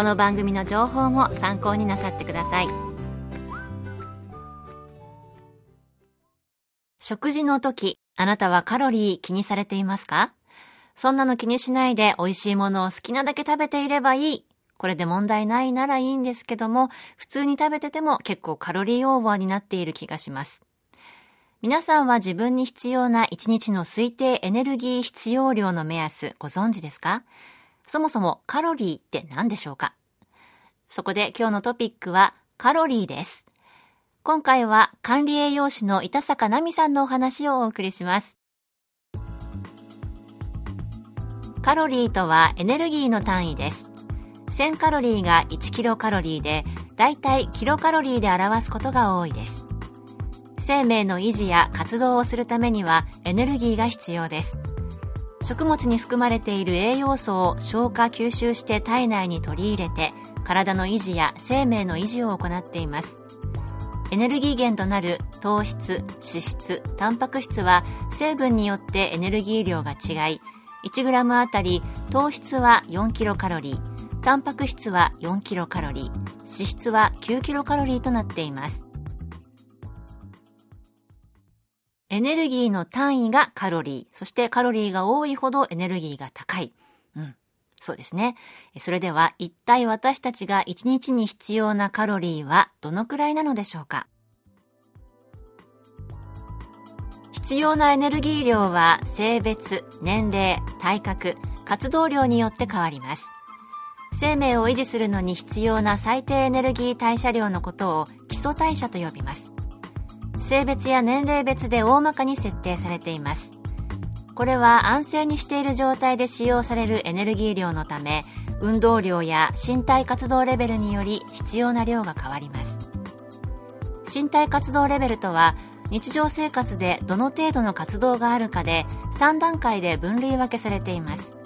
この番組の情報も参考になさってください。食事の時あなたはカロリー気にされていますか？そんなの気にしないで美味しいものを好きなだけ食べていればいい。これで問題ないならいいんですけども普通に食べてても結構カロリーオーバーになっている気がします。皆さんは自分に必要な1日の推定エネルギー必要量の目安ご存知ですか？そもそもカロリーって何でしょうか？そこで今日のトピックはカロリーです。今回は管理栄養士の板坂奈美さんのお話をお送りします。カロリーとはエネルギーの単位です。1000カロリーが1キロカロリーで、だいたいキロカロリーで表すことが多いです。生命の維持や活動をするためにはエネルギーが必要です食物に含まれている栄養素を消化吸収して体内に取り入れて体の維持や生命の維持を行っています。エネルギー源となる糖質脂質タンパク質は成分によってエネルギー量が違い 1g あたり糖質は 4kcal タンパク質は 4kcal 脂質は 9kcal となっています。エネルギーの単位がカロリー。そしてカロリーが多いほどエネルギーが高い。うん。そうですね。それでは一体私たちが1日に必要なカロリーはどのくらいなのでしょうか？必要なエネルギー量は性別、年齢、体格、活動量によって変わります。生命を維持するのに必要な最低エネルギー代謝量のことを基礎代謝と呼びます。性別や年齢別で大まかに設定されています。これは安静にしている状態で使用されるエネルギー量のため運動量や身体活動レベルにより必要な量が変わります。身体活動レベルとは日常生活でどの程度の活動があるかで3段階で分類分けされています。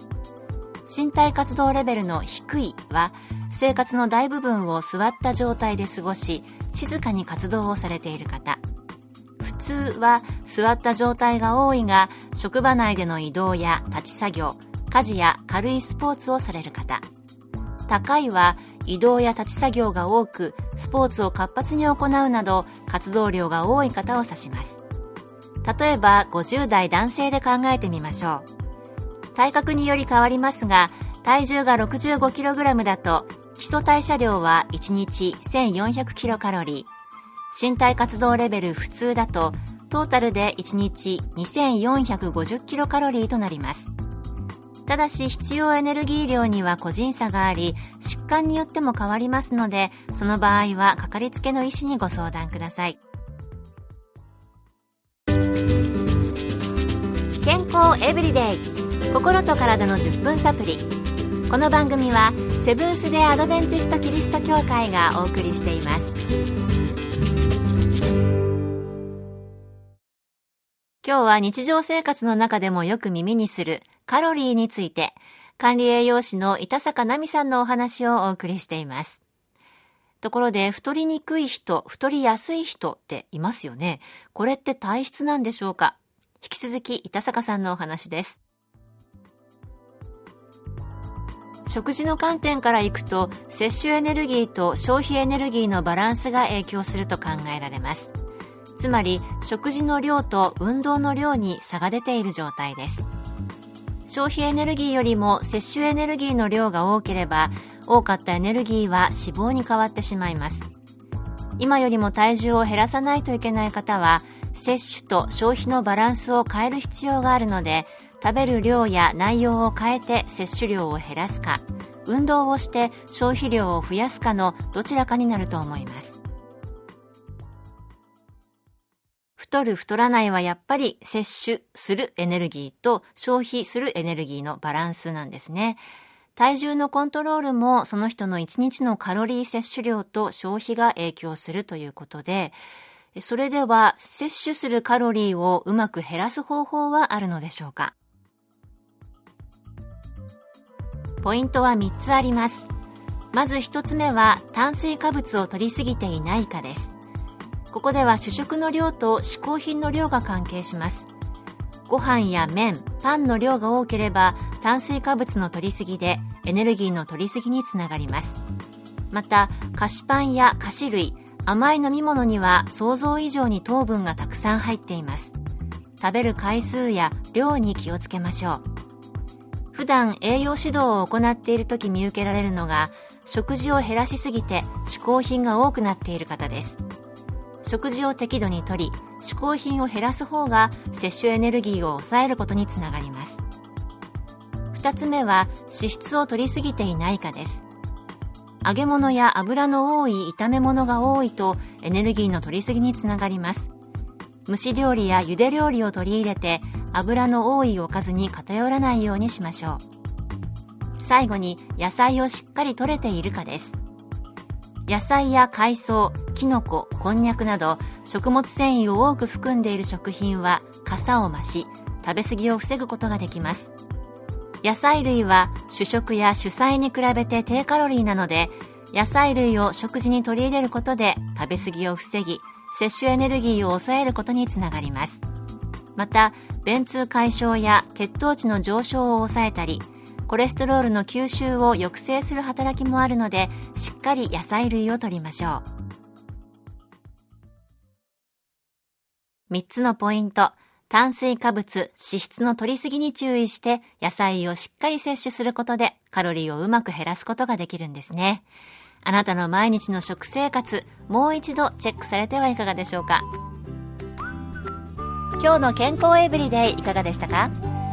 身体活動レベルの低いは生活の大部分を座った状態で過ごし静かに活動をされている方。通は座った状態が多いが職場内での移動や立ち作業家事や軽いスポーツをされる方。高いは移動や立ち作業が多くスポーツを活発に行うなど活動量が多い方を指します。例えば50代男性で考えてみましょう。体格により変わりますが体重が 65kg だと基礎代謝量は1日 1400kcal 身体活動レベル普通だとトータルで1日2450キロカロリーとなります。ただし必要エネルギー量には個人差があり疾患によっても変わりますのでその場合はかかりつけの医師にご相談ください。健康エブリデイ。心と体の10分サプリ。この番組はセブンス・デ・アドベンチスト・キリスト教会がお送りしています。今日は日常生活の中でもよく耳にするカロリーについて、管理栄養士の板坂奈美さんのお話をお送りしています。ところで、太りにくい人、太りやすい人っていますよね。これって体質なんでしょうか？引き続き、板坂さんのお話です。食事の観点からいくと、摂取エネルギーと消費エネルギーのバランスが影響すると考えられます。つまり食事の量と運動の量に差が出ている状態です。消費エネルギーよりも摂取エネルギーの量が多ければ多かったエネルギーは脂肪に変わってしまいます。今よりも体重を減らさないといけない方は摂取と消費のバランスを変える必要があるので食べる量や内容を変えて摂取量を減らすか運動をして消費量を増やすかのどちらかになると思います。太る太らないはやっぱり摂取するエネルギーと消費するエネルギーのバランスなんですね。体重のコントロールもその人の1日のカロリー摂取量と消費が影響するということで、それでは摂取するカロリーをうまく減らす方法はあるのでしょうか？ポイントは3つあります。まず1つ目は炭水化物を摂りすぎていないかです。ここでは主食の量と嗜好品の量が関係します。ご飯や麺パンの量が多ければ炭水化物の摂りすぎでエネルギーの摂りすぎにつながります。また菓子パンや菓子類甘い飲み物には想像以上に糖分がたくさん入っています。食べる回数や量に気をつけましょう。普段栄養指導を行っている時見受けられるのが食事を減らしすぎて嗜好品が多くなっている方です。食事を適度にとり嗜好品を減らす方が摂取エネルギーを抑えることにつながります。2つ目は脂質を摂りすぎていないかです。揚げ物や油の多い炒め物が多いとエネルギーの摂りすぎにつながります。蒸し料理や茹で料理を取り入れて油の多いおかずに偏らないようにしましょう。最後に野菜をしっかり摂れているかです。野菜や海藻きのここんにゃくなど食物繊維を多く含んでいる食品は傘を増し食べ過ぎを防ぐことができます。野菜類は主食や主菜に比べて低カロリーなので野菜類を食事に取り入れることで食べ過ぎを防ぎ摂取エネルギーを抑えることにつながります。また便通解消や血糖値の上昇を抑えたりコレステロールの吸収を抑制する働きもあるのでしっかり野菜類を摂りましょう3つのポイント炭水化物、脂質の摂りすぎに注意して野菜をしっかり摂取することでカロリーをうまく減らすことができるんですね。あなたの毎日の食生活、もう一度チェックされてはいかがでしょうか？今日の健康エブリデイいかがでしたか？